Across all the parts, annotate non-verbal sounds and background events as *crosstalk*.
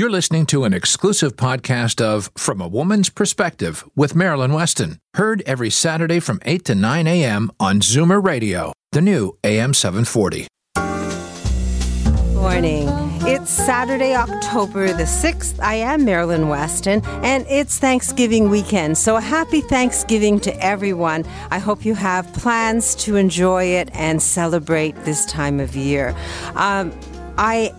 You're listening to an exclusive podcast of From a Woman's Perspective with Marilyn Weston, heard every Saturday from 8 to 9 a.m. on Zoomer Radio, the new AM 740. Morning. It's Saturday, October the 6th. I am Marilyn Weston, and it's Thanksgiving weekend. So, happy Thanksgiving to everyone. I hope you have plans to enjoy it and celebrate this time of year. Um, I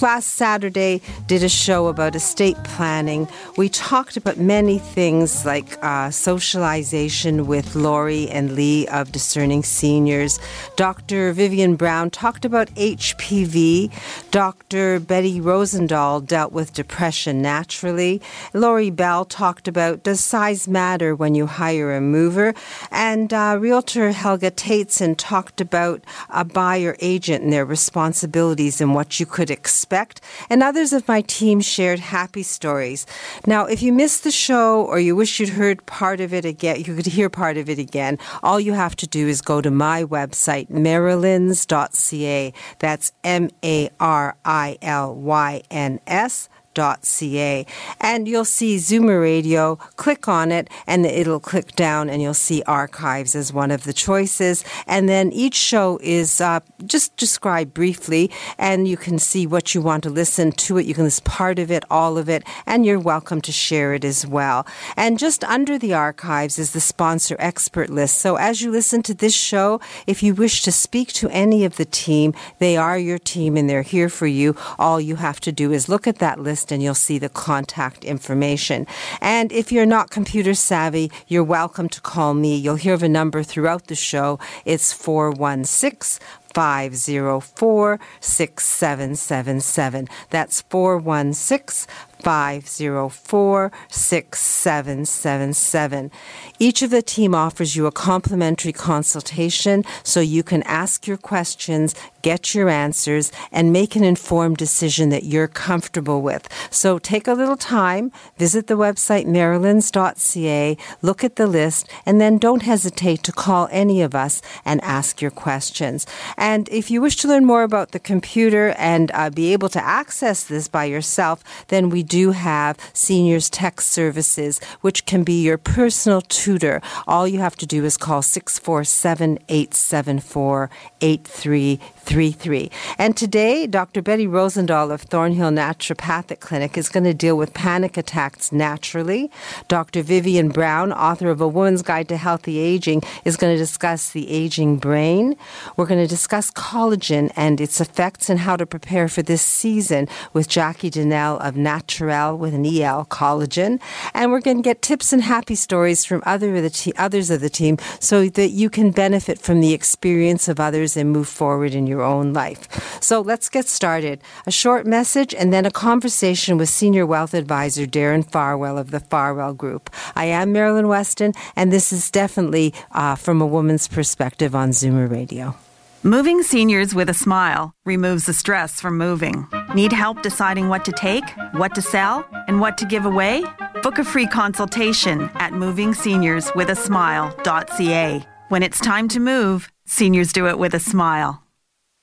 last Saturday did a show about estate planning. We talked about many things like uh, socialization with Lori and Lee of Discerning Seniors. Dr. Vivian Brown talked about HPV. Dr. Betty Rosendahl dealt with depression naturally. Lori Bell talked about does size matter when you hire a mover? And uh, Realtor Helga Tateson talked about a buyer agent and their responsibilities and what you could expect expect, and others of my team shared happy stories. Now, if you missed the show or you wish you'd heard part of it again, you could hear part of it again, all you have to do is go to my website, marilyns.ca. That's M A R I L Y N S ca, and you'll see Zoomer Radio. Click on it, and it'll click down, and you'll see archives as one of the choices. And then each show is uh, just described briefly, and you can see what you want to listen to it. You can listen part of it, all of it, and you're welcome to share it as well. And just under the archives is the sponsor expert list. So as you listen to this show, if you wish to speak to any of the team, they are your team and they're here for you. All you have to do is look at that list and you'll see the contact information. And if you're not computer savvy, you're welcome to call me. You'll hear of a number throughout the show. It's 416 504 6777. That's 416 504 6777. Each of the team offers you a complimentary consultation so you can ask your questions, get your answers, and make an informed decision that you're comfortable with. So take a little time, visit the website marilyns.ca, look at the list, and then don't hesitate to call any of us and ask your questions. And if you wish to learn more about the computer and uh, be able to access this by yourself, then we do have Seniors Tech Services, which can be your personal tutor. All you have to do is call 647 874 8333. And today, Dr. Betty Rosendahl of Thornhill Naturopathic Clinic is going to deal with panic attacks naturally. Dr. Vivian Brown, author of A Woman's Guide to Healthy Aging, is going to discuss the aging brain. We're going to discuss collagen and its effects and how to prepare for this season with Jackie Donnell of With an EL collagen. And we're going to get tips and happy stories from other of the te- others of the team so that you can benefit from the experience of others and move forward in your own life. So let's get started. A short message and then a conversation with Senior Wealth Advisor Darren Farwell of the Farwell Group. I am Marilyn Weston, and this is definitely uh, from a woman's perspective on Zoomer Radio. Moving seniors with a smile removes the stress from moving. Need help deciding what to take, what to sell, and what to give away? Book a free consultation at movingseniorswithasmile.ca. When it's time to move, seniors do it with a smile.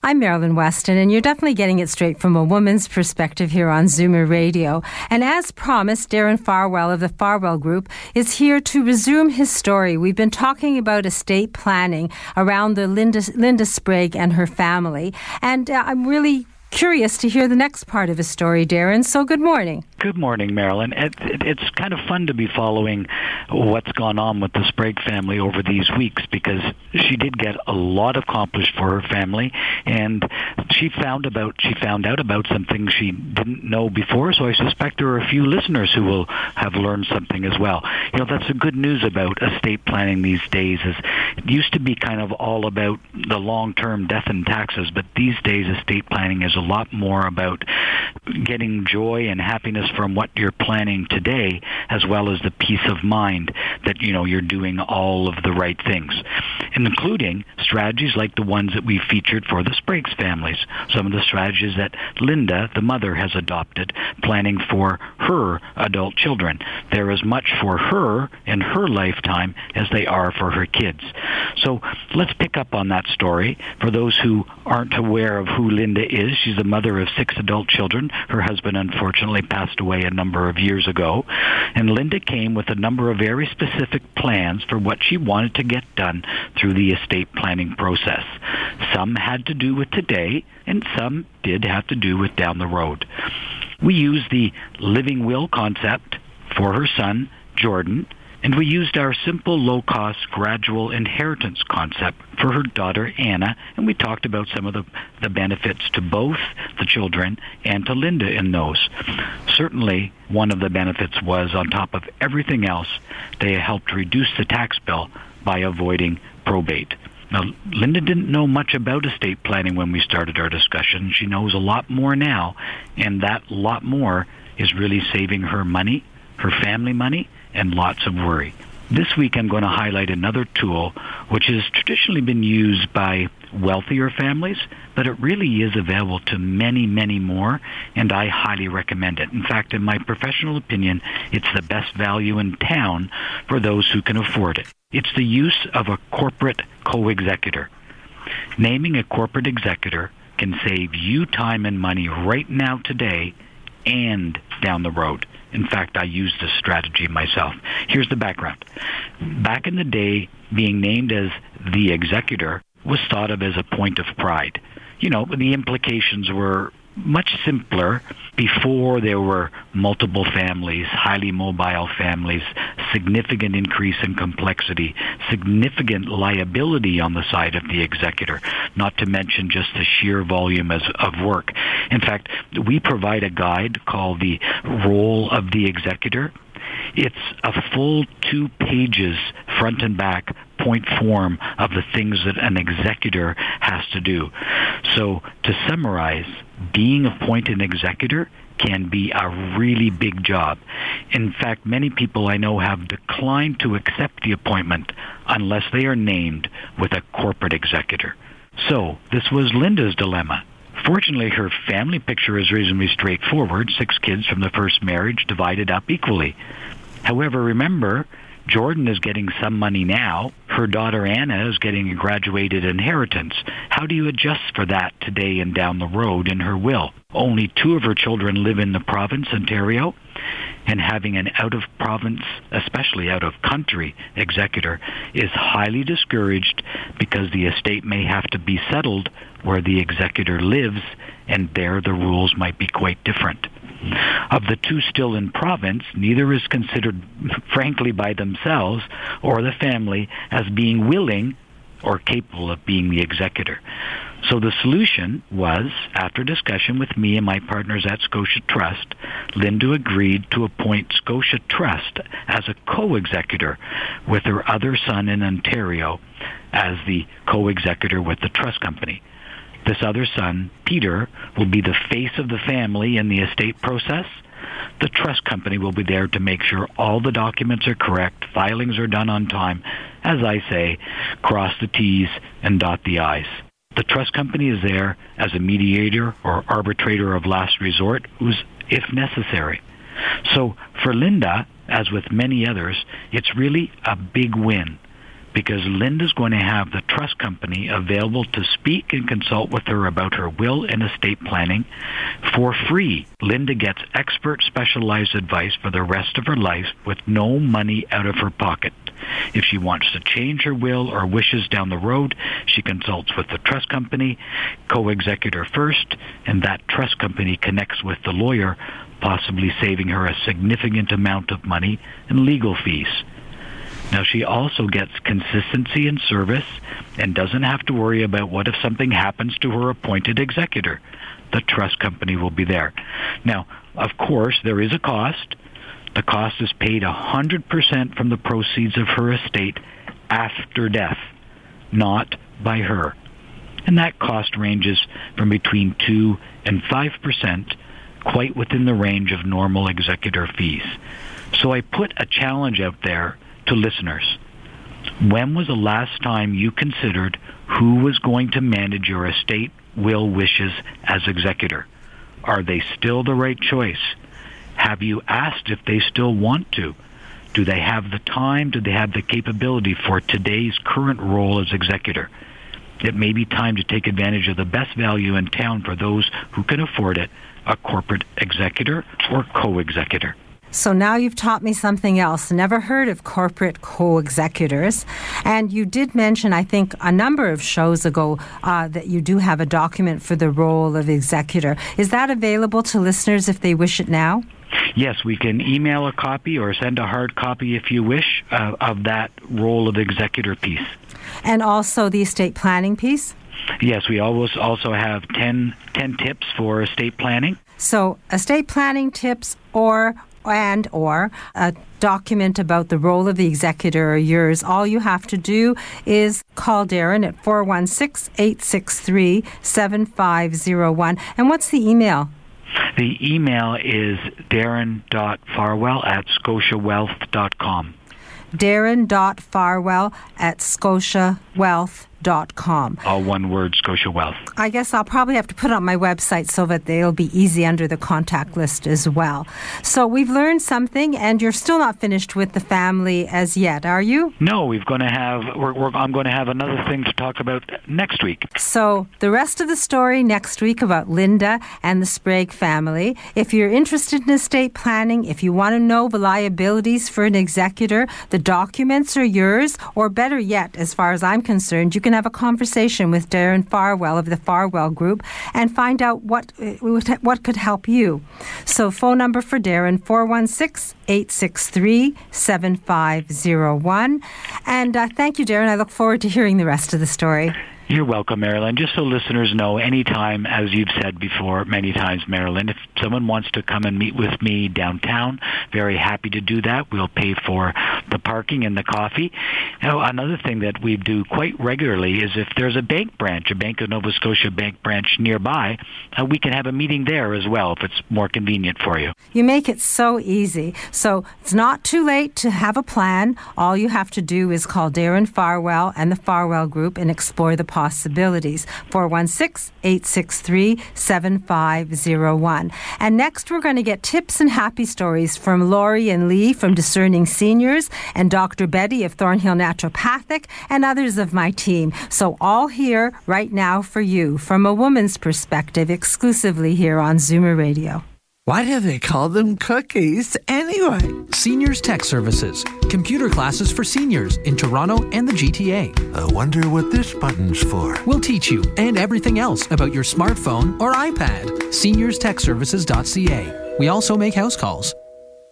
I'm Marilyn Weston, and you're definitely getting it straight from a woman's perspective here on Zoomer Radio. And as promised, Darren Farwell of the Farwell Group is here to resume his story. We've been talking about estate planning around the Linda, Linda Sprague and her family, and uh, I'm really curious to hear the next part of his story, Darren. So, good morning. Good morning, Marilyn. It, it, it's kind of fun to be following what's gone on with the Sprague family over these weeks because she did get a lot accomplished for her family, and she found about she found out about some things she didn't know before. So I suspect there are a few listeners who will have learned something as well. You know, that's the good news about estate planning these days. Is it used to be kind of all about the long-term death and taxes, but these days estate planning is a lot more about getting joy and happiness from what you're planning today, as well as the peace of mind that you know you're doing all of the right things. including strategies like the ones that we featured for the Sprague families. Some of the strategies that Linda, the mother, has adopted, planning for her adult children. They're as much for her in her lifetime as they are for her kids. So let's pick up on that story. For those who aren't aware of who Linda is, she's the mother of six adult children. Her husband unfortunately passed away a number of years ago. And Linda came with a number of very specific plans for what she wanted to get done through the estate planning process. Some had to do with today, and some did have to do with down the road. We used the living will concept for her son, Jordan, and we used our simple low-cost gradual inheritance concept for her daughter Anna, and we talked about some of the, the benefits to both the children and to Linda in those. Certainly, one of the benefits was, on top of everything else, they helped reduce the tax bill by avoiding probate. Now, Linda didn't know much about estate planning when we started our discussion. She knows a lot more now, and that lot more is really saving her money, her family money, and lots of worry. This week I'm going to highlight another tool which has traditionally been used by wealthier families, but it really is available to many, many more, and I highly recommend it. In fact, in my professional opinion, it's the best value in town for those who can afford it. It's the use of a corporate co-executor. Naming a corporate executor can save you time and money right now today and down the road. In fact, I used this strategy myself. Here's the background. Back in the day, being named as the executor was thought of as a point of pride. You know, the implications were much simpler before there were multiple families, highly mobile families, significant increase in complexity, significant liability on the side of the executor, not to mention just the sheer volume as, of work. In fact, we provide a guide called the Role of the Executor. It's a full two pages, front and back, point form of the things that an executor has to do. So to summarize, being appointed executor can be a really big job. In fact, many people I know have declined to accept the appointment unless they are named with a corporate executor. So, this was Linda's dilemma. Fortunately, her family picture is reasonably straightforward six kids from the first marriage divided up equally. However, remember, Jordan is getting some money now. Her daughter Anna is getting a graduated inheritance. How do you adjust for that today and down the road in her will? Only two of her children live in the province, Ontario, and having an out of province, especially out of country executor is highly discouraged because the estate may have to be settled where the executor lives, and there the rules might be quite different. Of the two still in province, neither is considered, *laughs* frankly, by themselves or the family as being willing or capable of being the executor. So the solution was, after discussion with me and my partners at Scotia Trust, Linda agreed to appoint Scotia Trust as a co-executor with her other son in Ontario as the co-executor with the trust company. This other son, Peter, will be the face of the family in the estate process. The trust company will be there to make sure all the documents are correct, filings are done on time, as I say, cross the T's and dot the I's. The trust company is there as a mediator or arbitrator of last resort, if necessary. So for Linda, as with many others, it's really a big win because Linda's going to have the trust company available to speak and consult with her about her will and estate planning for free. Linda gets expert specialized advice for the rest of her life with no money out of her pocket. If she wants to change her will or wishes down the road, she consults with the trust company, co-executor first, and that trust company connects with the lawyer, possibly saving her a significant amount of money in legal fees. Now, she also gets consistency in service and doesn't have to worry about what if something happens to her appointed executor. The trust company will be there. Now, of course, there is a cost. The cost is paid 100% from the proceeds of her estate after death, not by her. And that cost ranges from between 2 and 5%, quite within the range of normal executor fees. So I put a challenge out there to listeners. When was the last time you considered who was going to manage your estate, will, wishes as executor? Are they still the right choice? Have you asked if they still want to? Do they have the time? Do they have the capability for today's current role as executor? It may be time to take advantage of the best value in town for those who can afford it, a corporate executor or co-executor. So now you've taught me something else. Never heard of corporate co executors. And you did mention, I think, a number of shows ago uh, that you do have a document for the role of executor. Is that available to listeners if they wish it now? Yes, we can email a copy or send a hard copy if you wish uh, of that role of executor piece. And also the estate planning piece? Yes, we always also have 10, 10 tips for estate planning. So, estate planning tips or and or a document about the role of the executor or yours, all you have to do is call Darren at 416-863-7501. And what's the email? The email is darren.farwell at scotiawealth.com. Darren.farwell at scotiawealth.com com. All one word, Scotia Wealth. I guess I'll probably have to put it on my website so that they'll be easy under the contact list as well. So we've learned something, and you're still not finished with the family as yet, are you? No, we're going to have. We're, we're, I'm going to have another thing to talk about next week. So the rest of the story next week about Linda and the Sprague family. If you're interested in estate planning, if you want to know the liabilities for an executor, the documents are yours, or better yet, as far as I'm concerned, you can have a conversation with Darren Farwell of the Farwell Group and find out what *laughs* what could help you. So phone number for Darren 416-863-7501. And uh, thank you Darren. I look forward to hearing the rest of the story. You're welcome, Marilyn. Just so listeners know, anytime, as you've said before many times, Marilyn, if someone wants to come and meet with me downtown, very happy to do that. We'll pay for the parking and the coffee. Now, another thing that we do quite regularly is if there's a bank branch, a Bank of Nova Scotia bank branch nearby, uh, we can have a meeting there as well if it's more convenient for you. You make it so easy. So it's not too late to have a plan. All you have to do is call Darren Farwell and the Farwell Group and explore the possibilities. 416 863 7501. And next, we're going to get tips and happy stories from Laurie and Lee from Discerning Seniors and Dr. Betty of Thornhill Naturopathic and others of my team. So, all here right now for you from a woman's perspective, exclusively here on Zoomer Radio. Why do they call them cookies anyway? Seniors Tech Services, computer classes for seniors in Toronto and the GTA. I wonder what this button's for. We'll teach you and everything else about your smartphone or iPad. SeniorsTechServices.ca. We also make house calls.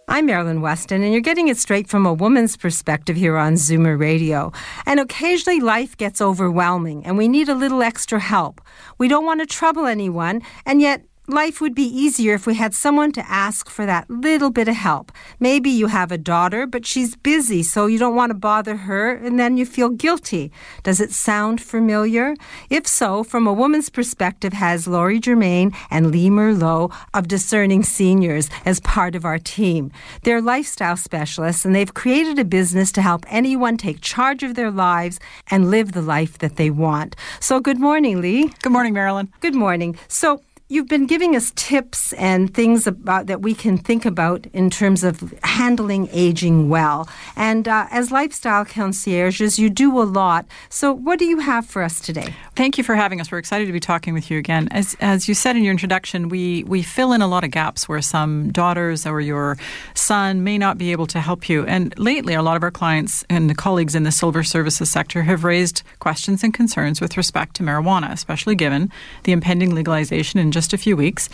I'm Marilyn Weston, and you're getting it straight from a woman's perspective here on Zoomer Radio. And occasionally life gets overwhelming, and we need a little extra help. We don't want to trouble anyone, and yet life would be easier if we had someone to ask for that little bit of help. Maybe you have a daughter, but she's busy, so you don't want to bother her, and then you feel guilty. Does it sound familiar? If so, from a woman's perspective, has Laurie Germain and Lee Merlot of Discerning Seniors as part of our team. They're lifestyle specialists, and they've created a business to help anyone take charge of their lives and live the life that they want. So, good morning, Lee. Good morning, Marilyn. Good morning. So, You've been giving us tips and things about that we can think about in terms of handling aging well. And uh, as lifestyle concierges, you do a lot. So, what do you have for us today? Thank you for having us. We're excited to be talking with you again. As, as you said in your introduction, we, we fill in a lot of gaps where some daughters or your son may not be able to help you. And lately, a lot of our clients and colleagues in the silver services sector have raised questions and concerns with respect to marijuana, especially given the impending legalization in just just a few weeks.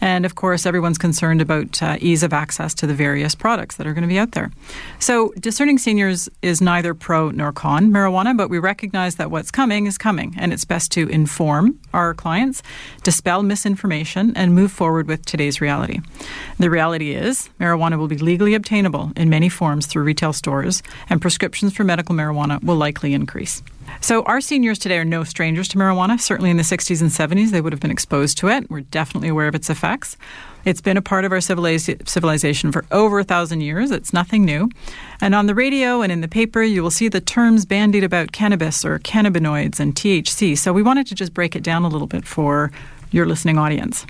And of course, everyone's concerned about uh, ease of access to the various products that are going to be out there. So, Discerning Seniors is neither pro nor con marijuana, but we recognize that what's coming is coming, and it's best to inform our clients, dispel misinformation, and move forward with today's reality. The reality is, marijuana will be legally obtainable in many forms through retail stores, and prescriptions for medical marijuana will likely increase. So, our seniors today are no strangers to marijuana. Certainly in the 60s and 70s, they would have been exposed to it. We're definitely aware of its effects. It's been a part of our civilization for over a thousand years. It's nothing new. And on the radio and in the paper, you will see the terms bandied about cannabis or cannabinoids and THC. So we wanted to just break it down a little bit for your listening audience.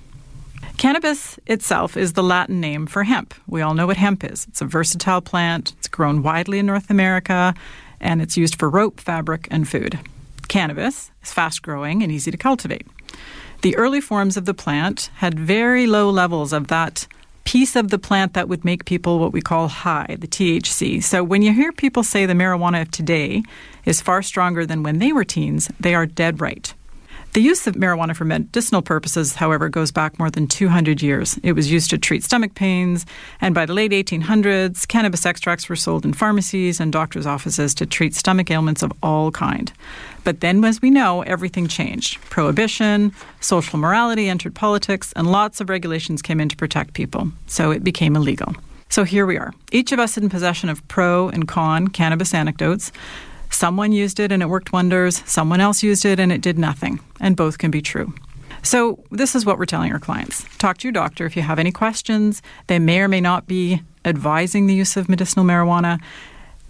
Cannabis itself is the Latin name for hemp. We all know what hemp is. It's a versatile plant, it's grown widely in North America, and it's used for rope, fabric, and food. Cannabis is fast growing and easy to cultivate. The early forms of the plant had very low levels of that piece of the plant that would make people what we call high, the THC. So when you hear people say the marijuana of today is far stronger than when they were teens, they are dead right. The use of marijuana for medicinal purposes, however, goes back more than 200 years. It was used to treat stomach pains, and by the late 1800s, cannabis extracts were sold in pharmacies and doctors' offices to treat stomach ailments of all kind. But then, as we know, everything changed. Prohibition, social morality entered politics, and lots of regulations came in to protect people. So it became illegal. So here we are, each of us in possession of pro and con cannabis anecdotes. Someone used it and it worked wonders, someone else used it and it did nothing, and both can be true. So, this is what we're telling our clients. Talk to your doctor if you have any questions. They may or may not be advising the use of medicinal marijuana.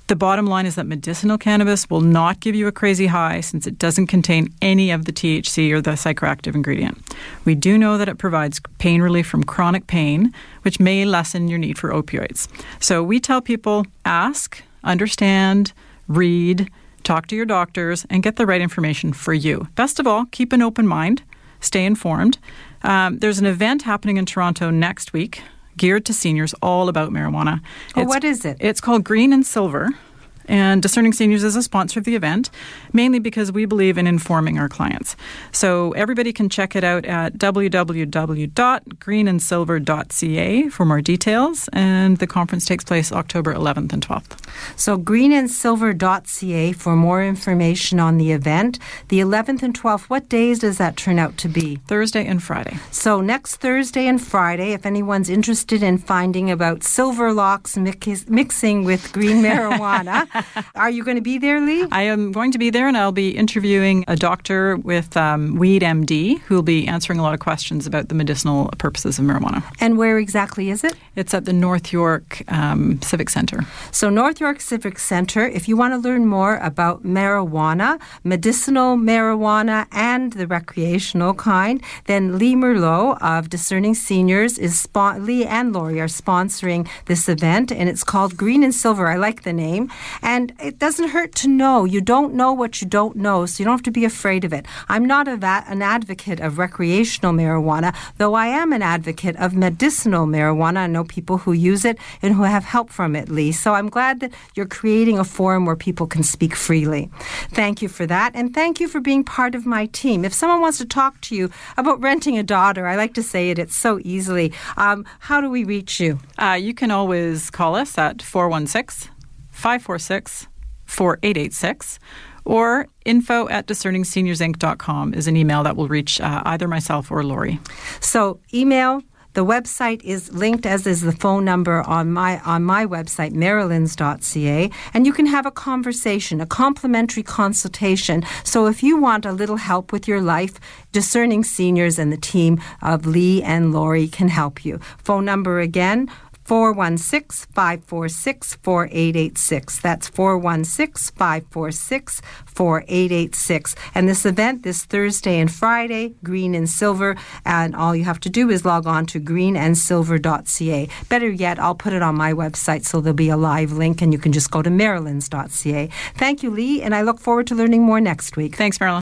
The bottom line is that medicinal cannabis will not give you a crazy high since it doesn't contain any of the THC or the psychoactive ingredient. We do know that it provides pain relief from chronic pain, which may lessen your need for opioids. So we tell people ask, understand, read, talk to your doctors, and get the right information for you. Best of all, keep an open mind, stay informed. Um, there's an event happening in Toronto next week geared to seniors all about marijuana. Oh, what is it? It's called Green and Silver. And Discerning Seniors is a sponsor of the event, mainly because we believe in informing our clients. So everybody can check it out at www.greenandsilver.ca for more details. And the conference takes place October 11th and 12th. So greenandsilver.ca for more information on the event. The 11th and 12th, what days does that turn out to be? Thursday and Friday. So next Thursday and Friday, if anyone's interested in finding about silver locks mix- mixing with green marijuana, *laughs* Are you going to be there, Lee? I am going to be there, and I'll be interviewing a doctor with um, Weed MD who will be answering a lot of questions about the medicinal purposes of marijuana. And where exactly is it? It's at the North York um, Civic Center. So, North York Civic Center, if you want to learn more about marijuana, medicinal marijuana, and the recreational kind, then Lee Merlot of Discerning Seniors is Lee and Lori are sponsoring this event, and it's called Green and Silver. I like the name. And it doesn't hurt to know. You don't know what you don't know, so you don't have to be afraid of it. I'm not va- an advocate of recreational marijuana, though I am an advocate of medicinal marijuana. I know people who use it and who have help from it, Lee. So I'm glad that you're creating a forum where people can speak freely. Thank you for that. And thank you for being part of my team. If someone wants to talk to you about renting a daughter, I like to say it, it's so easily. Um, how do we reach you? Uh, you can always call us at 416 546 4886 or info at discerningseniorsinc.com is an email that will reach uh, either myself or Lori. So, email. The website is linked, as is the phone number on my on my website, marilyns.ca, and you can have a conversation, a complimentary consultation. So if you want a little help with your life, discerning seniors and the team of Lee and Lori can help you. Phone number again, 416 546 4886. That's 416 546 4886. And this event this Thursday and Friday, green and silver. And all you have to do is log on to greenandsilver.ca. Better yet, I'll put it on my website so there'll be a live link and you can just go to marilyns.ca. Thank you, Lee, and I look forward to learning more next week. Thanks, Marilyn.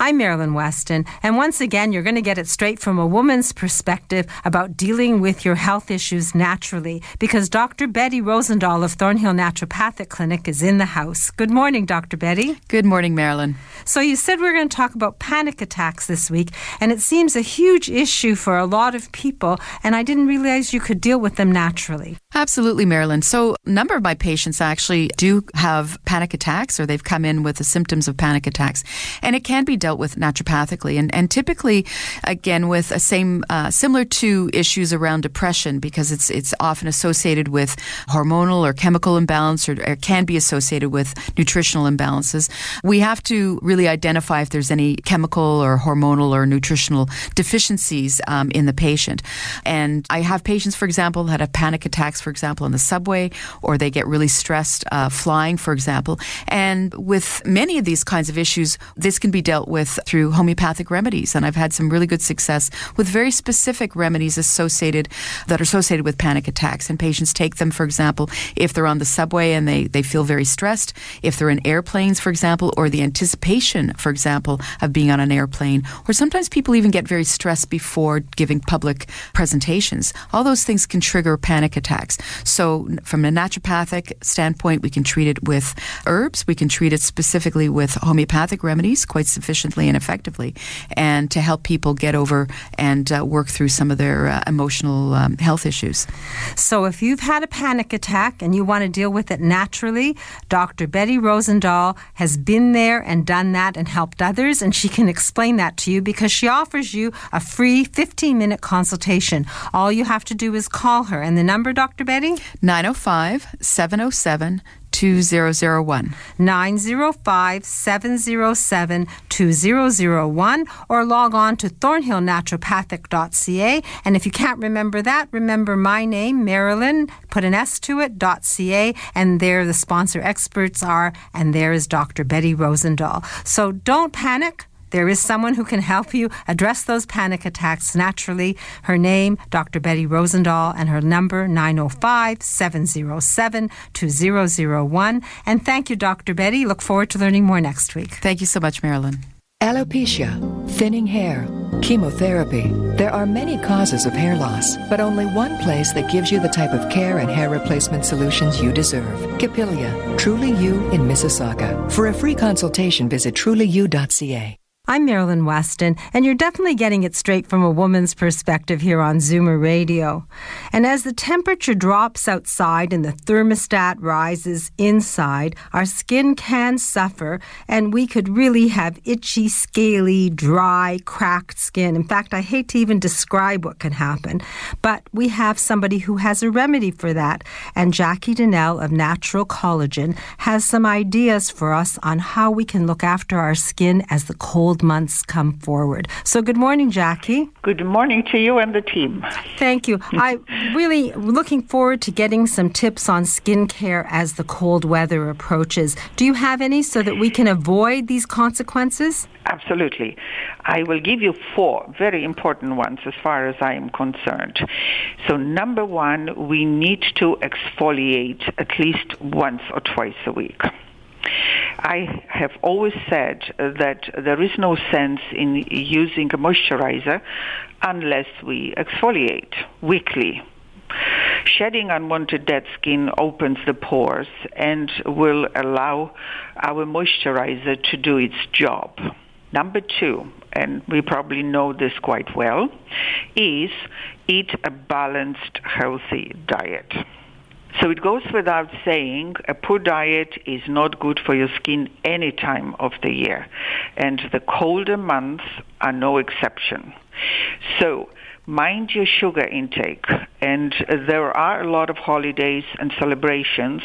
I'm Marilyn Weston, and once again, you're going to get it straight from a woman's perspective about dealing with your health issues naturally because Dr. Betty Rosendahl of Thornhill Naturopathic Clinic is in the house. Good morning, Dr. Betty. Good morning, Marilyn. So, you said we are going to talk about panic attacks this week, and it seems a huge issue for a lot of people, and I didn't realize you could deal with them naturally. Absolutely, Marilyn. So, a number of my patients actually do have panic attacks or they've come in with the symptoms of panic attacks, and it can be done dealt with naturopathically, and, and typically, again, with a same uh, similar to issues around depression because it's it's often associated with hormonal or chemical imbalance, or, or can be associated with nutritional imbalances. We have to really identify if there's any chemical or hormonal or nutritional deficiencies um, in the patient. And I have patients, for example, that have panic attacks, for example, in the subway, or they get really stressed uh, flying, for example. And with many of these kinds of issues, this can be dealt with with through homeopathic remedies, and I've had some really good success with very specific remedies associated that are associated with panic attacks. And patients take them, for example, if they're on the subway and they, they feel very stressed, if they're in airplanes, for example, or the anticipation, for example, of being on an airplane, or sometimes people even get very stressed before giving public presentations. All those things can trigger panic attacks. So, from a naturopathic standpoint, we can treat it with herbs. We can treat it specifically with homeopathic remedies quite sufficiently efficiently and effectively, and to help people get over and uh, work through some of their uh, emotional um, health issues. So, if you've had a panic attack and you want to deal with it naturally, Dr. Betty Rosendahl has been there and done that and helped others, and she can explain that to you because she offers you a free 15 minute consultation. All you have to do is call her. And the number, Dr. Betty? 905 707 2001. 905 707 2001 or log on to thornhillnaturopathic.ca. And if you can't remember that, remember my name, Marilyn, put an S to it, .ca, and there the sponsor experts are, and there is Dr. Betty Rosendahl. So don't panic. There is someone who can help you address those panic attacks naturally. Her name, Dr. Betty Rosendahl, and her number, 905 707 2001. And thank you, Dr. Betty. Look forward to learning more next week. Thank you so much, Marilyn. Alopecia, thinning hair, chemotherapy. There are many causes of hair loss, but only one place that gives you the type of care and hair replacement solutions you deserve. Capilia, Truly You in Mississauga. For a free consultation, visit trulyu.ca. I'm Marilyn Weston, and you're definitely getting it straight from a woman's perspective here on Zoomer Radio. And as the temperature drops outside and the thermostat rises inside, our skin can suffer, and we could really have itchy, scaly, dry, cracked skin. In fact, I hate to even describe what can happen, but we have somebody who has a remedy for that. And Jackie Donnell of Natural Collagen has some ideas for us on how we can look after our skin as the cold months come forward. So, good morning, Jackie. Good morning to you and the team. Thank you. *laughs* I really looking forward to getting some tips on skincare as the cold weather approaches. Do you have any so that we can avoid these consequences? Absolutely. I will give you four very important ones as far as I am concerned. So, number one, we need to exfoliate at least once or twice a week. I have always said that there is no sense in using a moisturizer unless we exfoliate weekly. Shedding unwanted dead skin opens the pores and will allow our moisturizer to do its job. Number two, and we probably know this quite well, is eat a balanced, healthy diet. So it goes without saying, a poor diet is not good for your skin any time of the year. And the colder months are no exception. So mind your sugar intake. And there are a lot of holidays and celebrations,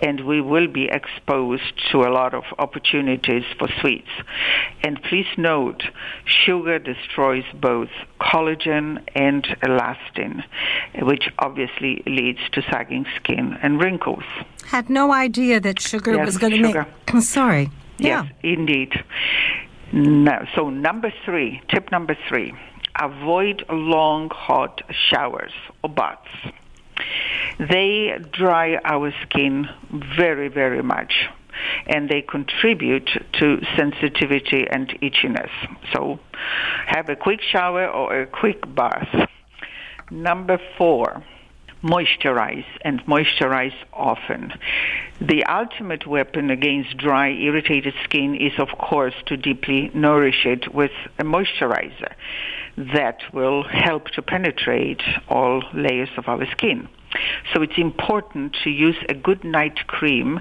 and we will be exposed to a lot of opportunities for sweets. And please note, sugar destroys both collagen and elastin, which obviously leads to sagging skin and wrinkles. Had no idea that sugar yes, was going to make. I'm *clears throat* sorry. Yes, yeah. indeed. No, so number three, tip number three avoid long hot showers or baths. They dry our skin very, very much. and they contribute to sensitivity and itchiness. So have a quick shower or a quick bath. Number four, moisturize and moisturize often. The ultimate weapon against dry, irritated skin is, of course, to deeply nourish it with a moisturizer that will help to penetrate all layers of our skin. So it's important to use a good night cream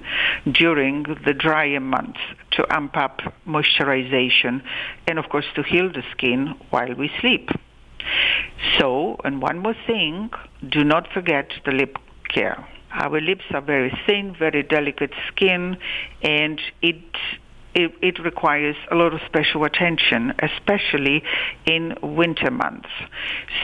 during the drier months to amp up moisturization and, of course, to heal the skin while we sleep. So, and one more thing, do not forget the lip care. Our lips are very thin, very delicate skin, and it it, it, requires a lot of special attention, especially in winter months.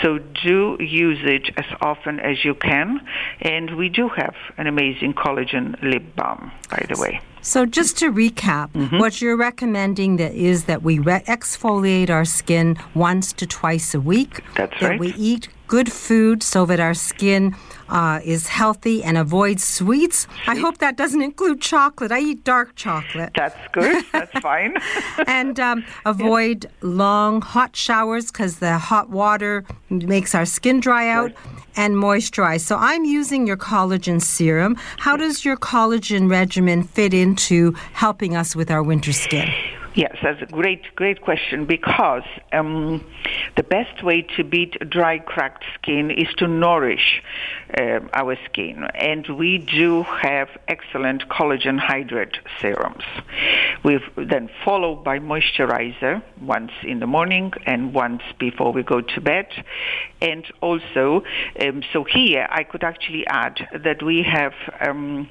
So do use it as often as you can. And we do have an amazing collagen lip balm, by the way. So just to recap, mm-hmm. what you're recommending that is that we re- exfoliate our skin once to twice a week. That's that right. we eat good food so that our skin uh, is healthy and avoids sweets. I hope that doesn't include chocolate. I eat dark chocolate. That's good. *laughs* That's fine. and um, *laughs* avoid yes. long hot showers because the hot water makes our skin dry out. Right and moisturize. So I'm using your collagen serum. How does your collagen regimen fit into helping us with our winter skin? Yes, that's a great, great question because um, the best way to beat dry, cracked skin is to nourish uh, our skin. And we do have excellent collagen hydrate serums. We've then followed by moisturizer once in the morning and once before we go to bed. And also, um, so here I could actually add that we have um,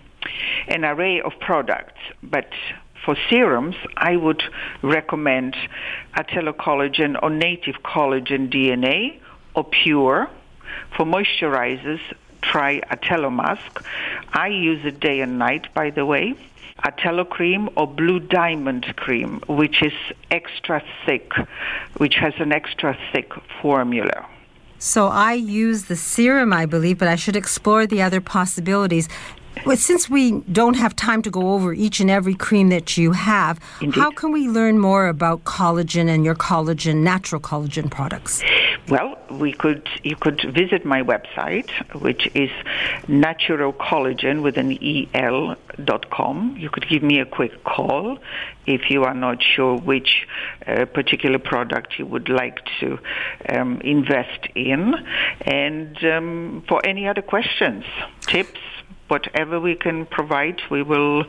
an array of products, but for serums, I would recommend Atello Collagen or Native Collagen DNA or Pure. For moisturizers, try Atello. I use it day and night, by the way. Atello cream or Blue Diamond cream, which is extra thick, which has an extra thick formula. So I use the serum, I believe, but I should explore the other possibilities. Well, since we don't have time to go over each and every cream that you have, Indeed. how can we learn more about collagen and your collagen, natural collagen products? Well, we could you could visit my website, which is naturalcollagen with an el dot com. You could give me a quick call if you are not sure which uh, particular product you would like to um, invest in, and um, for any other questions, tips whatever we can provide, we will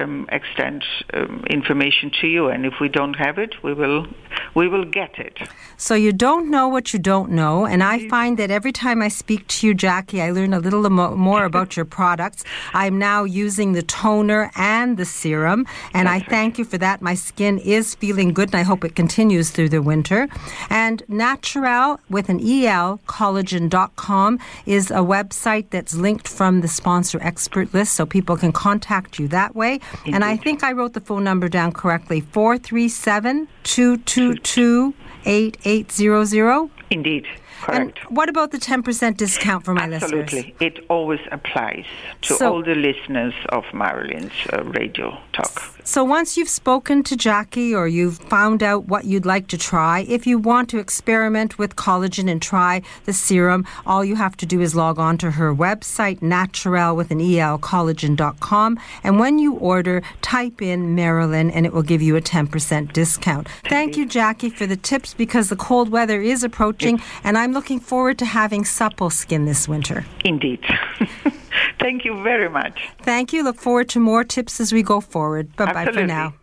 um, extend um, information to you. And if we don't have it, we will we will get it. So you don't know what you don't know, and I find that every time I speak to you, Jackie, I learn a little more about your *laughs* products. I'm now using the toner and the serum, and That's I thank right. you for that. My skin is feeling good, and I hope it continues through the winter. And Natural with an EL collagen.com is a website that's linked from the sponsor expert list so people can contact you that way. Indeed. And I think I wrote the phone number down correctly 437 222 8800. Indeed. Correct. And what about the 10% discount for my Absolutely. listeners? Absolutely. It always applies to so, all the listeners of Marilyn's uh, radio talk. So once you've spoken to Jackie or you've found out what you'd like to try, if you want to experiment with collagen and try the serum, all you have to do is log on to her website, natural with an el collagen.com. And when you order, type in Marilyn and it will give you a 10% discount. Thank you, Jackie, for the tips because the cold weather is approaching and I'm looking forward to having supple skin this winter. Indeed. *laughs* Thank you very much. Thank you. Look forward to more tips as we go forward. Bye bye for now.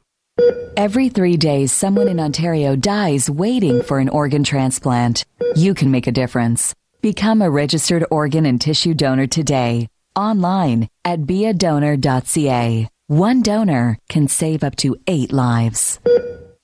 Every three days, someone in Ontario dies waiting for an organ transplant. You can make a difference. Become a registered organ and tissue donor today. Online at beadonor.ca. One donor can save up to eight lives.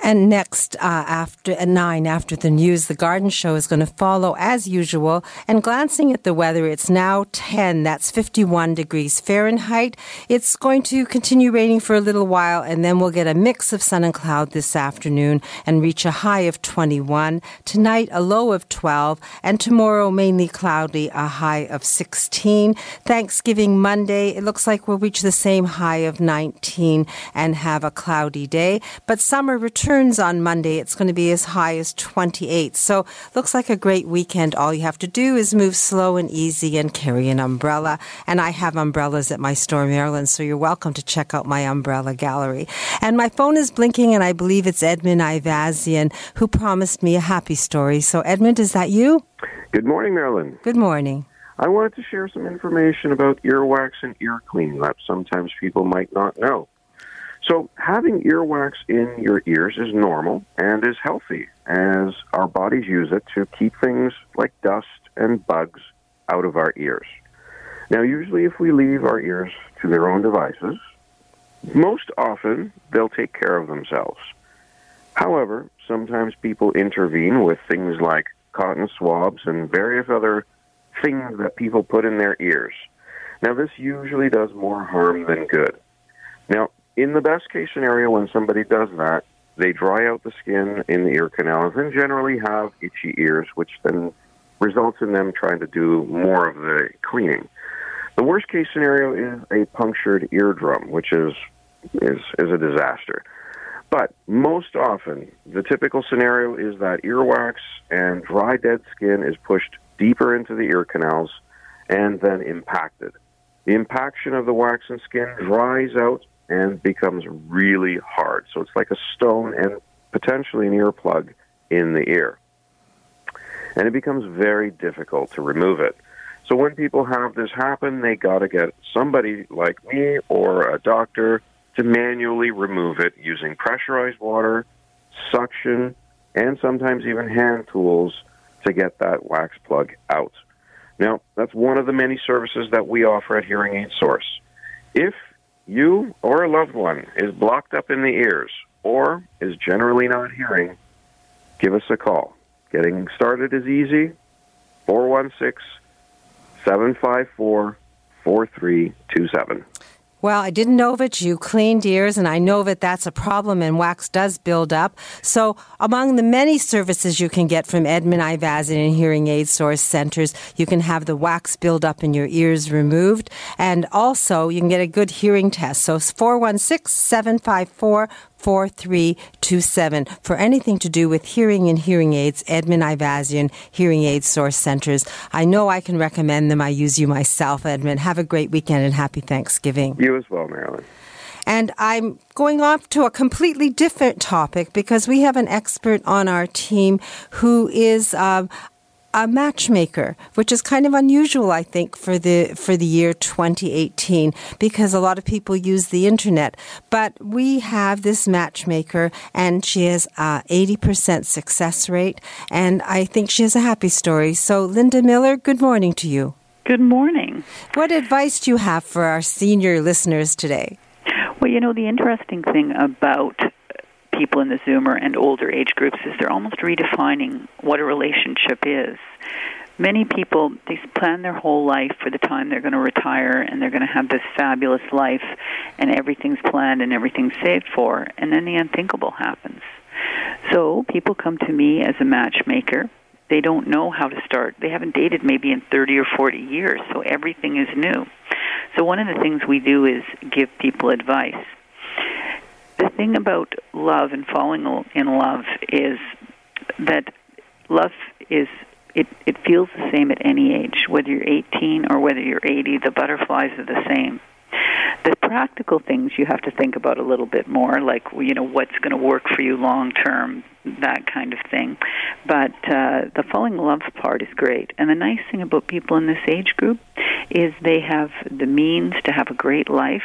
And next, uh, after at nine, after the news, the garden show is going to follow as usual. And glancing at the weather, it's now 10. That's 51 degrees Fahrenheit. It's going to continue raining for a little while, and then we'll get a mix of sun and cloud this afternoon and reach a high of 21. Tonight, a low of 12, and tomorrow, mainly cloudy, a high of 16. Thanksgiving Monday, it looks like we'll reach the same high of 19 and have a cloudy day. But summer returns on Monday. It's going to be as high as 28. So looks like a great weekend. All you have to do is move slow and easy and carry an umbrella. And I have umbrellas at my store, Marilyn's, so you're welcome to check out my umbrella gallery. And my phone is blinking, and I believe it's Edmund Ivazian who promised me a happy story. So, Edmund, is that you? Good morning, Marilyn. Good morning. I wanted to share some information about earwax and ear cleaning that sometimes people might not know. So, having earwax in your ears is normal and is healthy, as our bodies use it to keep things like dust and bugs out of our ears. Now, usually, if we leave our ears to their own devices, most often they'll take care of themselves. However, sometimes people intervene with things like cotton swabs and various other things that people put in their ears. Now, this usually does more harm than good. Now, in the best case scenario, when somebody does that, they dry out the skin in the ear canals and generally have itchy ears, which then results in them trying to do more of the cleaning. The worst case scenario is a punctured eardrum, which is is is a disaster. But most often, the typical scenario is that earwax and dry dead skin is pushed deeper into the ear canals and then impacted. The impaction of the wax and skin dries out and becomes really hard. So it's like a stone and potentially an earplug in the ear. And it becomes very difficult to remove it. So when people have this happen, they got to get somebody like me or a doctor to manually remove it using pressurized water, suction, and sometimes even hand tools to get that wax plug out. Now, that's one of the many services that we offer at Hearing Aid Source. If you or a loved one is blocked up in the ears or is generally not hearing, give us a call. Getting started is easy 416 754 4327. Well, I didn't know that you cleaned ears, and I know that that's a problem, and wax does build up. So, among the many services you can get from Edmund Ivazian and Hearing Aid Source Centers, you can have the wax build up in your ears removed, and also you can get a good hearing test. So, 416 754 4327 for anything to do with hearing and hearing aids, Edmund Ivazian Hearing Aid Source Centers. I know I can recommend them. I use you myself, Edmund. Have a great weekend and happy Thanksgiving. You as well, Marilyn. And I'm going off to a completely different topic because we have an expert on our team who is um, a matchmaker, which is kind of unusual, I think, for the for the year 2018, because a lot of people use the internet. But we have this matchmaker, and she has a 80% success rate, and I think she has a happy story. So, Linda Miller, good morning to you. Good morning. What advice do you have for our senior listeners today? Well, you know, the interesting thing about people in the Zoomer and older age groups is they're almost redefining what a relationship is. Many people they plan their whole life for the time they're going to retire and they're going to have this fabulous life and everything's planned and everything's saved for and then the unthinkable happens. So people come to me as a matchmaker they don't know how to start. They haven't dated maybe in 30 or 40 years, so everything is new. So one of the things we do is give people advice the thing about love and falling in love is that love is it it feels the same at any age whether you're 18 or whether you're 80 the butterflies are the same. The practical things you have to think about a little bit more like you know what's going to work for you long term that kind of thing. But uh, the falling in love part is great. And the nice thing about people in this age group is they have the means to have a great life.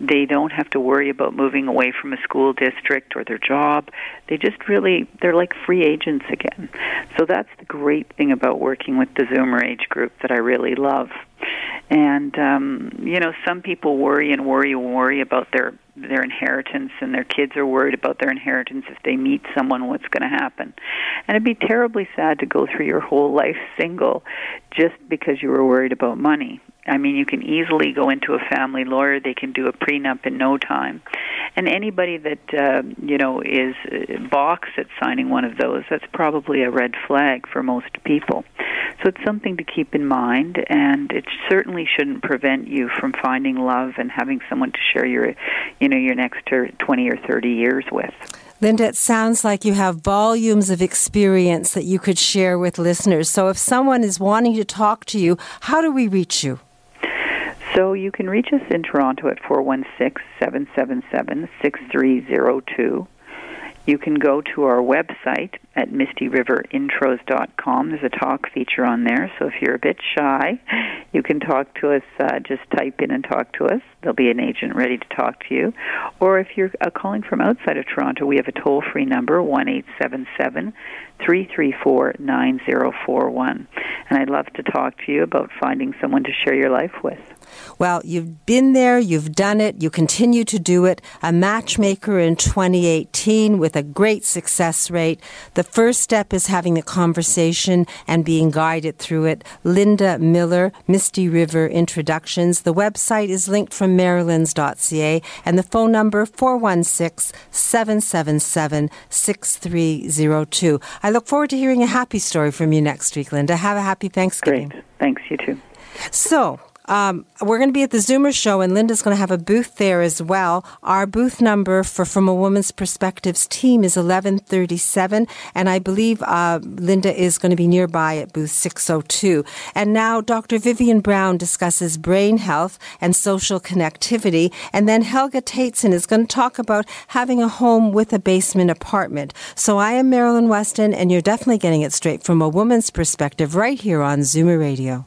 They don't have to worry about moving away from a school district or their job. They just really, they're like free agents again. So that's the great thing about working with the Zoomer age group that I really love. And um, you know, some people worry and worry and worry about their their inheritance and their kids are worried about their inheritance if they meet someone what's going to happen? And it'd be terribly sad to go through your whole life single just because you were worried about money I mean, you can easily go into a family lawyer. They can do a prenup in no time. And anybody that, uh, you know, is uh, balks at signing one of those, that's probably a red flag for most people. So it's something to keep in mind, and it certainly shouldn't prevent you from finding love and having someone to share your, you know, your next 20 or 30 years with. Linda, it sounds like you have volumes of experience that you could share with listeners. So if someone is wanting to talk to you, how do we reach you? So you can reach us in Toronto at 416 777 6302. You can go to our website at mistyriverinTros.com. There's a talk feature on there, so if you're a bit shy, you can talk to us. Uh, just type in and talk to us. There'll be an agent ready to talk to you. Or if you're uh, calling from outside of Toronto, we have a toll free number, 1 877 334 9041. And I'd love to talk to you about finding someone to share your life with. Well, you've been there, you've done it, you continue to do it. A matchmaker in 2018 with a great success rate. The first step is having the conversation and being guided through it. Linda Miller, Misty River Introductions. The website is linked from marilyns.ca and the phone number 416 777 6302. I look forward to hearing a happy story from you next week, Linda. Have a happy Thanksgiving. Great. Thanks, you too. So, um, we're going to be at the Zoomer show, and Linda's going to have a booth there as well. Our booth number for From a Woman's Perspectives team is 1137, and I believe uh, Linda is going to be nearby at booth 602. And now Dr. Vivian Brown discusses brain health and social connectivity, and then Helga Tateson is going to talk about having a home with a basement apartment. So I am Marilyn Weston, and you're definitely getting it straight from a woman's perspective right here on Zoomer Radio.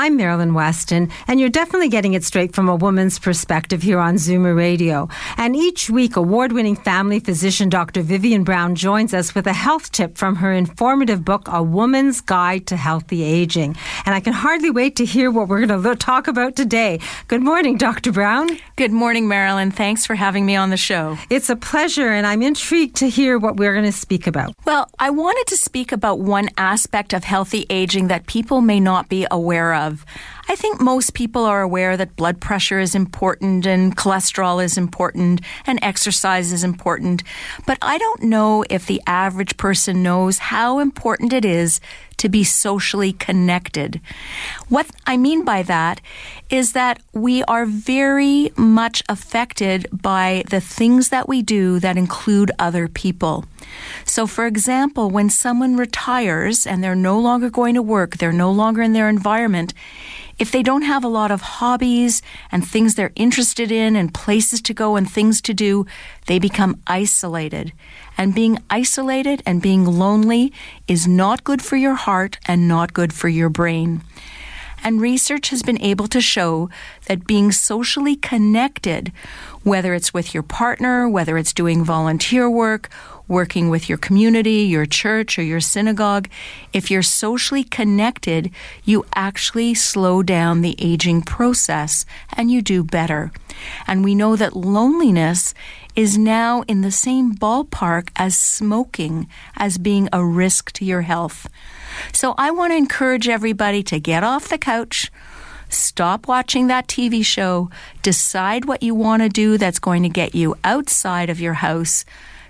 I'm Marilyn Weston, and you're definitely getting it straight from a woman's perspective here on Zoomer Radio. And each week, award winning family physician Dr. Vivian Brown joins us with a health tip from her informative book, A Woman's Guide to Healthy Aging. And I can hardly wait to hear what we're going to talk about today. Good morning, Dr. Brown. Good morning, Marilyn. Thanks for having me on the show. It's a pleasure, and I'm intrigued to hear what we're going to speak about. Well, I wanted to speak about one aspect of healthy aging that people may not be aware of of. I think most people are aware that blood pressure is important and cholesterol is important and exercise is important, but I don't know if the average person knows how important it is to be socially connected. What I mean by that is that we are very much affected by the things that we do that include other people. So, for example, when someone retires and they're no longer going to work, they're no longer in their environment, if they don't have a lot of hobbies and things they're interested in and places to go and things to do, they become isolated. And being isolated and being lonely is not good for your heart and not good for your brain. And research has been able to show that being socially connected, whether it's with your partner, whether it's doing volunteer work, working with your community, your church, or your synagogue, if you're socially connected, you actually slow down the aging process and you do better. And we know that loneliness is now in the same ballpark as smoking, as being a risk to your health. So I want to encourage everybody to get off the couch. Stop watching that TV show. Decide what you want to do that's going to get you outside of your house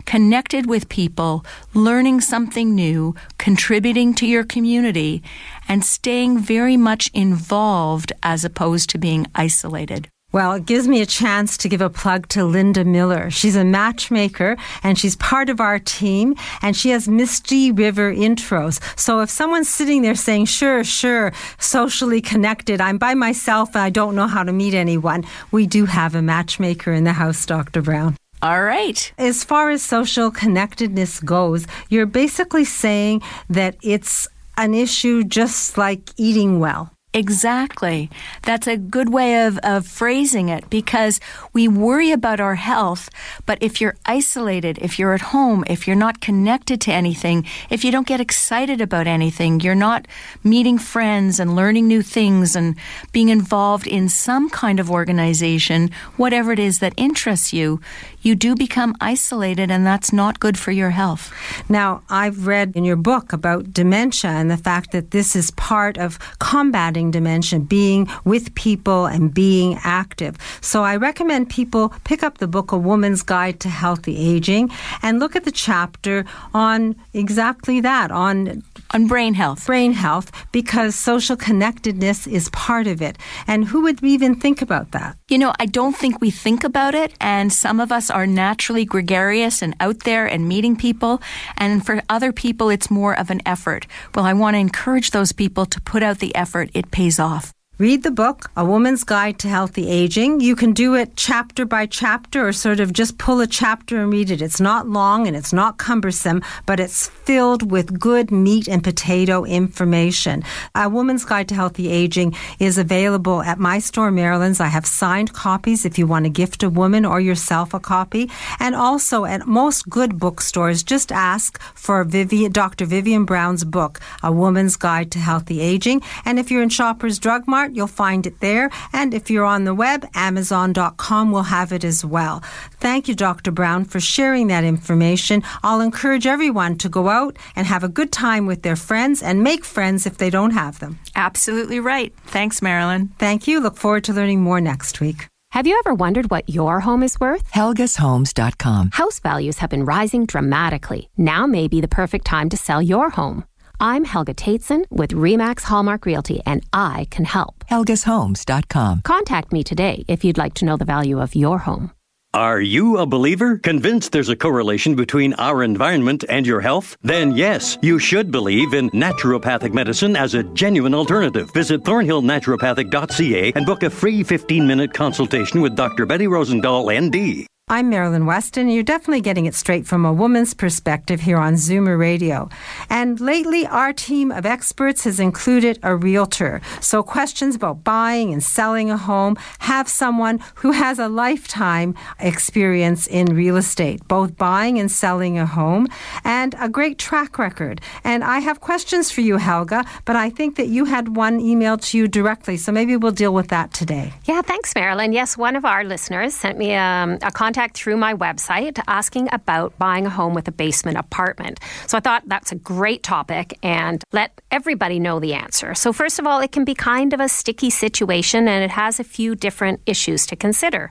connected with people, learning something new, contributing to your community, and staying very much involved as opposed to being isolated. Well, it gives me a chance to give a plug to Linda Miller. She's a matchmaker and she's part of our team and she has Misty River intros. So if someone's sitting there saying, sure, sure, socially connected, I'm by myself and I don't know how to meet anyone, we do have a matchmaker in the house, Dr. Brown. All right. As far as social connectedness goes, you're basically saying that it's an issue just like eating well. Exactly. That's a good way of, of phrasing it because we worry about our health, but if you're isolated, if you're at home, if you're not connected to anything, if you don't get excited about anything, you're not meeting friends and learning new things and being involved in some kind of organization, whatever it is that interests you, you do become isolated and that's not good for your health. Now, I've read in your book about dementia and the fact that this is part of combating dementia, being with people and being active. So I recommend people pick up the book A Woman's Guide to Healthy Aging and look at the chapter on exactly that, on on brain health. Brain health because social connectedness is part of it. And who would even think about that? You know, I don't think we think about it and some of us are naturally gregarious and out there and meeting people. And for other people, it's more of an effort. Well, I want to encourage those people to put out the effort. It pays off. Read the book, A Woman's Guide to Healthy Aging. You can do it chapter by chapter or sort of just pull a chapter and read it. It's not long and it's not cumbersome, but it's filled with good meat and potato information. A Woman's Guide to Healthy Aging is available at my store, Marilyn's. I have signed copies if you want to gift a woman or yourself a copy. And also at most good bookstores, just ask for Vivian, Dr. Vivian Brown's book, A Woman's Guide to Healthy Aging. And if you're in Shoppers Drug Mart, you'll find it there. And if you're on the web, Amazon.com will have it as well. Thank you, Dr. Brown, for sharing that information. I'll encourage everyone to go out and have a good time with their friends and make friends if they don't have them. Absolutely right. Thanks, Marilyn. Thank you. Look forward to learning more next week. Have you ever wondered what your home is worth? HelgasHomes.com. House values have been rising dramatically. Now may be the perfect time to sell your home. I'm Helga Tateson with Remax Hallmark Realty, and I can help. HelgasHomes.com. Contact me today if you'd like to know the value of your home. Are you a believer? Convinced there's a correlation between our environment and your health? Then yes, you should believe in naturopathic medicine as a genuine alternative. Visit thornhillnaturopathic.ca and book a free 15 minute consultation with Dr. Betty Rosendahl, ND. I'm Marilyn Weston. And you're definitely getting it straight from a woman's perspective here on Zoomer Radio. And lately, our team of experts has included a realtor. So, questions about buying and selling a home have someone who has a lifetime experience in real estate, both buying and selling a home, and a great track record. And I have questions for you, Helga, but I think that you had one emailed to you directly. So, maybe we'll deal with that today. Yeah, thanks, Marilyn. Yes, one of our listeners sent me um, a contact contact through my website asking about buying a home with a basement apartment. So I thought that's a great topic and let everybody know the answer. So, first of all, it can be kind of a sticky situation and it has a few different issues to consider.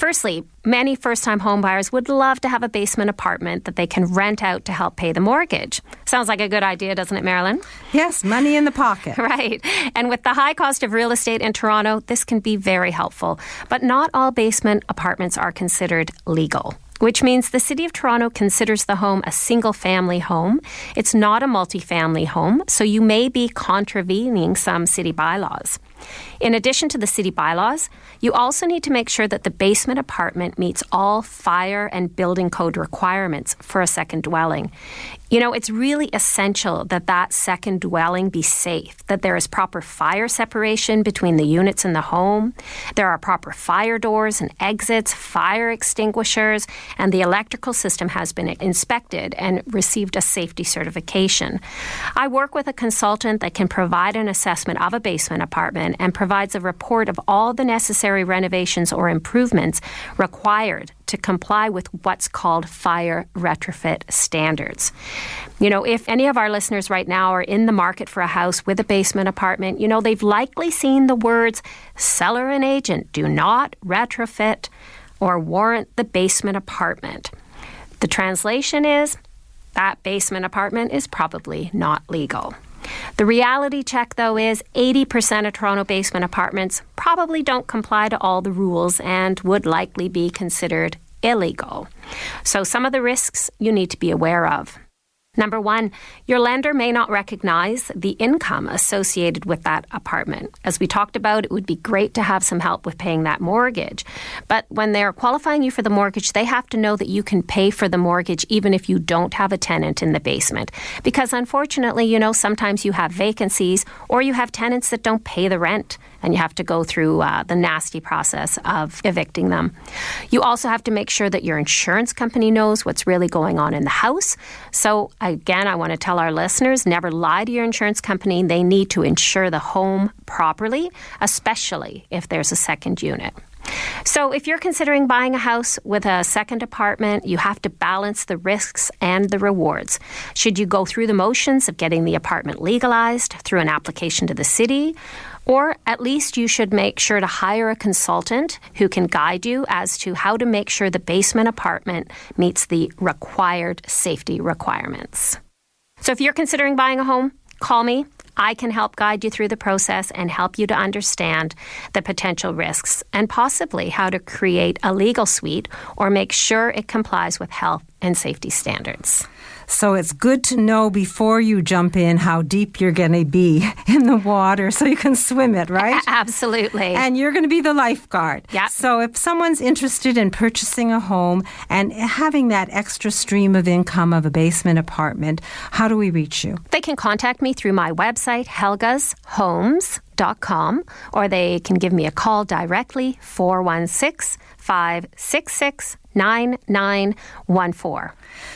Firstly, many first time homebuyers would love to have a basement apartment that they can rent out to help pay the mortgage. Sounds like a good idea, doesn't it, Marilyn? Yes, money in the pocket. *laughs* right. And with the high cost of real estate in Toronto, this can be very helpful. But not all basement apartments are considered legal which means the City of Toronto considers the home a single family home. It's not a multi-family home, so you may be contravening some city bylaws. In addition to the city bylaws, you also need to make sure that the basement apartment meets all fire and building code requirements for a second dwelling. You know, it's really essential that that second dwelling be safe, that there is proper fire separation between the units and the home, there are proper fire doors and exits, fire extinguishers, and the electrical system has been inspected and received a safety certification. I work with a consultant that can provide an assessment of a basement apartment and provides a report of all the necessary renovations or improvements required to comply with what's called fire retrofit standards. You know, if any of our listeners right now are in the market for a house with a basement apartment, you know, they've likely seen the words seller and agent do not retrofit or warrant the basement apartment. The translation is that basement apartment is probably not legal. The reality check, though, is 80% of Toronto basement apartments probably don't comply to all the rules and would likely be considered illegal. So, some of the risks you need to be aware of. Number one, your lender may not recognize the income associated with that apartment. As we talked about, it would be great to have some help with paying that mortgage. But when they're qualifying you for the mortgage, they have to know that you can pay for the mortgage even if you don't have a tenant in the basement. Because unfortunately, you know, sometimes you have vacancies or you have tenants that don't pay the rent and you have to go through uh, the nasty process of evicting them. You also have to make sure that your insurance company knows what's really going on in the house. So, again, I want to tell our listeners never lie to your insurance company. They need to insure the home properly, especially if there's a second unit. So, if you're considering buying a house with a second apartment, you have to balance the risks and the rewards. Should you go through the motions of getting the apartment legalized through an application to the city? Or at least you should make sure to hire a consultant who can guide you as to how to make sure the basement apartment meets the required safety requirements. So if you're considering buying a home, call me. I can help guide you through the process and help you to understand the potential risks and possibly how to create a legal suite or make sure it complies with health and safety standards. So it's good to know before you jump in how deep you're going to be *laughs* in the water so you can swim it, *laughs* right? Absolutely. And you're going to be the lifeguard. Yeah. So if someone's interested in purchasing a home and having that extra stream of income of a basement apartment, how do we reach you? They can contact me through my website, helgashomes.com, or they can give me a call directly, 416 566 9914.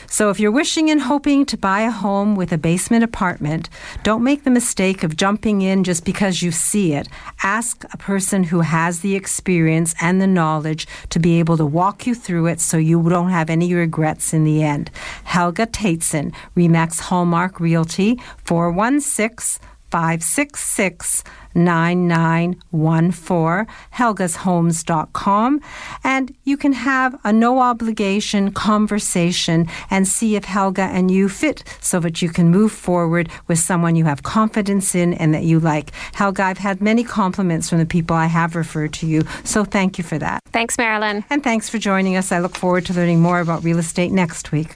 So if you're wishing and hoping to buy a home with a basement apartment, don't make the mistake of jumping in just because you see it. Ask a person who has the experience and the knowledge to be able to walk you through it so you don't have any regrets in the end. Helga Tateson, Remax Hallmark Realty, 416 566 9914, helgashomes.com. And you can have a no obligation conversation and see if Helga and you fit so that you can move forward with someone you have confidence in and that you like. Helga, I've had many compliments from the people I have referred to you, so thank you for that. Thanks, Marilyn. And thanks for joining us. I look forward to learning more about real estate next week.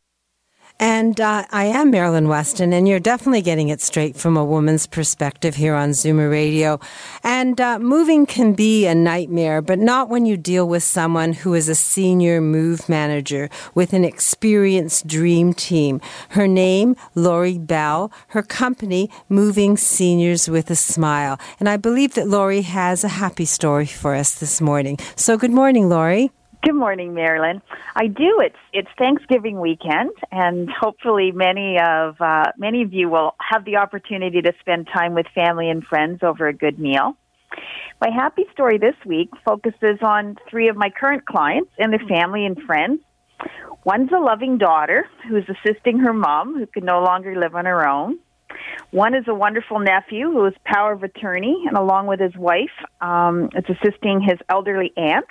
And uh, I am Marilyn Weston, and you're definitely getting it straight from a woman's perspective here on Zoomer Radio. And uh, moving can be a nightmare, but not when you deal with someone who is a senior move manager with an experienced dream team. Her name, Lori Bell. Her company, Moving Seniors with a Smile. And I believe that Lori has a happy story for us this morning. So good morning, Lori. Good morning, Marilyn. I do. It's it's Thanksgiving weekend, and hopefully, many of uh, many of you will have the opportunity to spend time with family and friends over a good meal. My happy story this week focuses on three of my current clients and their family and friends. One's a loving daughter who's assisting her mom, who can no longer live on her own. One is a wonderful nephew who is power of attorney, and along with his wife, um, is assisting his elderly aunt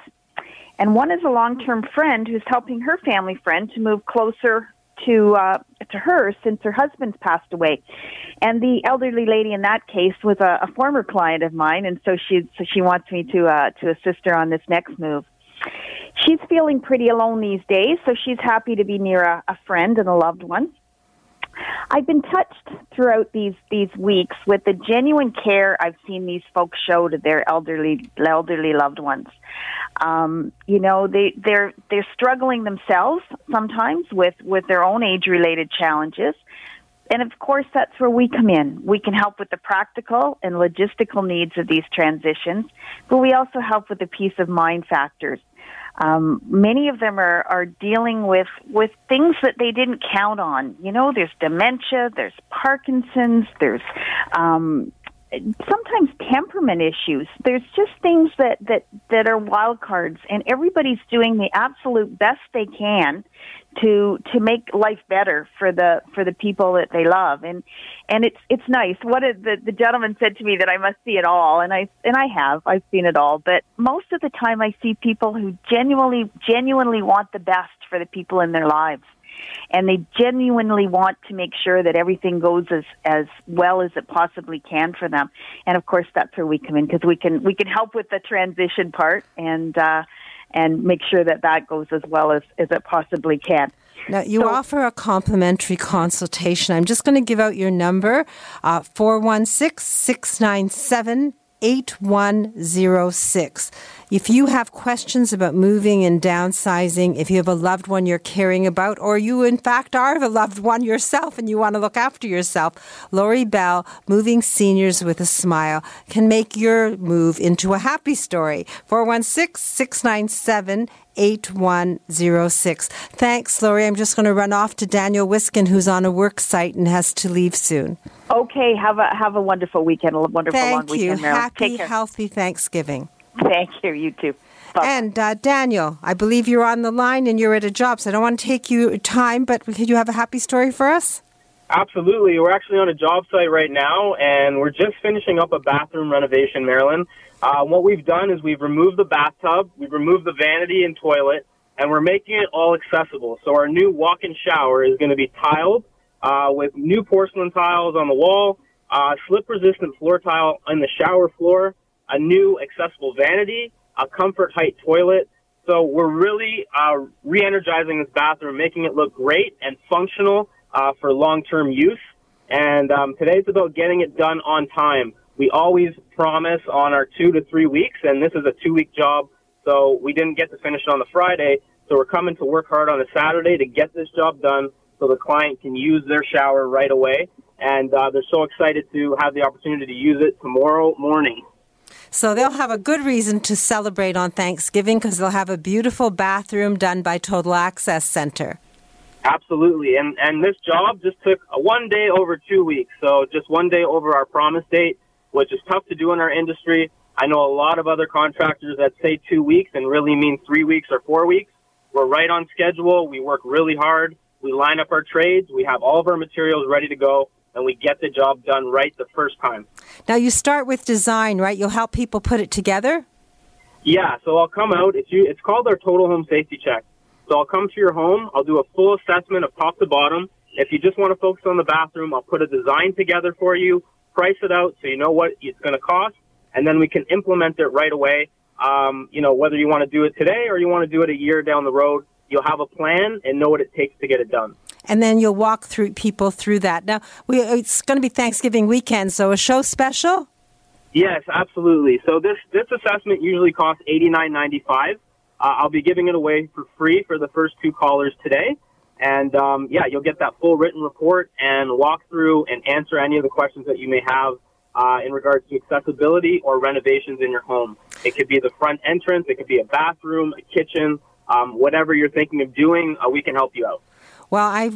and one is a long-term friend who's helping her family friend to move closer to uh, to her since her husband's passed away. And the elderly lady in that case was a, a former client of mine, and so she so she wants me to uh, to assist her on this next move. She's feeling pretty alone these days, so she's happy to be near a, a friend and a loved one. I've been touched throughout these these weeks with the genuine care I've seen these folks show to their elderly elderly loved ones. Um, you know, they they're they're struggling themselves sometimes with with their own age related challenges. And of course, that's where we come in. We can help with the practical and logistical needs of these transitions, but we also help with the peace of mind factors um, many of them are, are dealing with, with things that they didn't count on. You know, there's dementia, there's Parkinson's, there's um, sometimes temperament issues. There's just things that, that, that are wild cards, and everybody's doing the absolute best they can to to make life better for the for the people that they love. And and it's it's nice. What the the gentleman said to me that I must see it all and I and I have. I've seen it all. But most of the time I see people who genuinely genuinely want the best for the people in their lives and they genuinely want to make sure that everything goes as as well as it possibly can for them and of course that's where we come in because we can we can help with the transition part and uh and make sure that that goes as well as, as it possibly can. Now, you so, offer a complimentary consultation. I'm just going to give out your number uh, 416 697 8106. If you have questions about moving and downsizing, if you have a loved one you're caring about, or you in fact are the loved one yourself and you want to look after yourself, Lori Bell, Moving Seniors with a Smile, can make your move into a happy story. 416 697 8106. Thanks, Lori. I'm just going to run off to Daniel Wiskin, who's on a work site and has to leave soon. Okay, have a have a wonderful weekend, a wonderful Thank long you. weekend, Marilyn. Thank you. Happy, healthy Thanksgiving. Thank you. You too. Bye. And uh, Daniel, I believe you're on the line and you're at a job, so I don't want to take you time, but could you have a happy story for us? Absolutely. We're actually on a job site right now, and we're just finishing up a bathroom renovation, Marilyn. Uh, what we've done is we've removed the bathtub, we've removed the vanity and toilet, and we're making it all accessible. So our new walk-in shower is going to be tiled uh, with new porcelain tiles on the wall, uh, slip-resistant floor tile on the shower floor, a new accessible vanity, a comfort height toilet. So we're really uh, re-energizing this bathroom, making it look great and functional uh, for long-term use. And um, today's about getting it done on time. We always promise on our two to three weeks, and this is a two-week job, so we didn't get to finish it on the Friday. So we're coming to work hard on a Saturday to get this job done so the client can use their shower right away. And uh, they're so excited to have the opportunity to use it tomorrow morning. So they'll have a good reason to celebrate on Thanksgiving because they'll have a beautiful bathroom done by Total Access Center. Absolutely. And and this job just took one day over two weeks. So just one day over our promise date, which is tough to do in our industry. I know a lot of other contractors that say two weeks and really mean three weeks or four weeks. We're right on schedule. We work really hard. We line up our trades. We have all of our materials ready to go and we get the job done right the first time. Now you start with design, right? You'll help people put it together? Yeah, so I'll come out. It's you it's called our total home safety check. So I'll come to your home, I'll do a full assessment of top to bottom. If you just want to focus on the bathroom, I'll put a design together for you, price it out so you know what it's going to cost, and then we can implement it right away. Um, you know, whether you want to do it today or you want to do it a year down the road, you'll have a plan and know what it takes to get it done and then you'll walk through people through that. Now, we, it's going to be Thanksgiving weekend, so a show special. Yes, absolutely. So this this assessment usually costs eighty nine ninety five. Uh, I'll be giving it away for free for the first two callers today, and um, yeah, you'll get that full written report and walk through and answer any of the questions that you may have uh, in regards to accessibility or renovations in your home. It could be the front entrance, it could be a bathroom, a kitchen, um, whatever you're thinking of doing. Uh, we can help you out. Well, I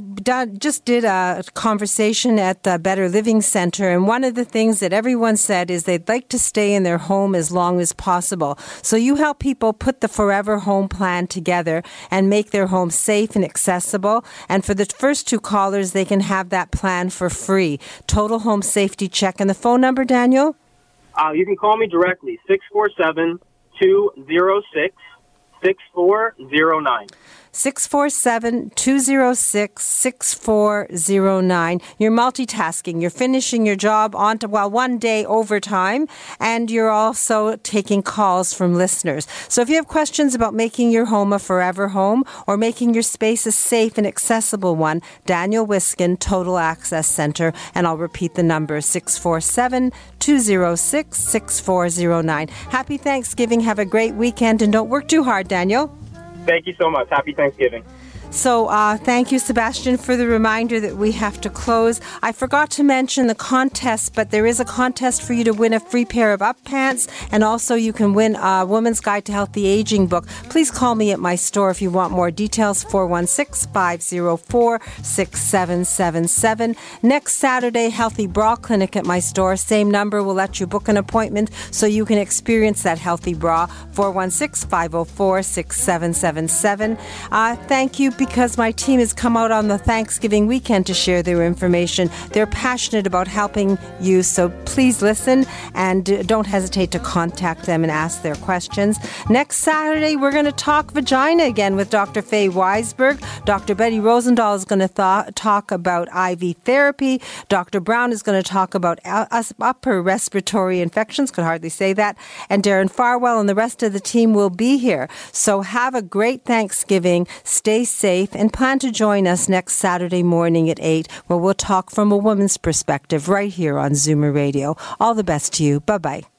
just did a conversation at the Better Living Center, and one of the things that everyone said is they'd like to stay in their home as long as possible. So you help people put the Forever Home plan together and make their home safe and accessible. And for the first two callers, they can have that plan for free. Total home safety check. And the phone number, Daniel? Uh, you can call me directly, 647 206 6409. 647 206 6409. You're multitasking. You're finishing your job on to, well, one day overtime, and you're also taking calls from listeners. So if you have questions about making your home a forever home or making your space a safe and accessible one, Daniel Wiskin, Total Access Center, and I'll repeat the number 647 206 6409. Happy Thanksgiving. Have a great weekend, and don't work too hard, Daniel. Thank you so much. Happy Thanksgiving. So uh, thank you, Sebastian, for the reminder that we have to close. I forgot to mention the contest, but there is a contest for you to win a free pair of up pants, and also you can win a Woman's Guide to Healthy Aging book. Please call me at my store if you want more details 416 504 6777. Next Saturday, Healthy Bra Clinic at my store. Same number will let you book an appointment so you can experience that healthy bra. 416 504 6777. Uh, thank you because my team has come out on the Thanksgiving weekend to share their information. They're passionate about helping you, so please listen and uh, don't hesitate to contact them and ask their questions. Next Saturday, we're going to talk vagina again with Dr. Faye Weisberg. Dr. Betty Rosendahl is going to th- talk about IV therapy. Dr. Brown is going to talk about upper respiratory infections, could hardly say that. And Darren Farwell and the rest of the team will be here. So have a great Thanksgiving, stay safe, and plan to join us next Saturday morning at 8, where we'll talk from a woman's perspective right here on Zoomer Radio. All the best to you. Bye bye.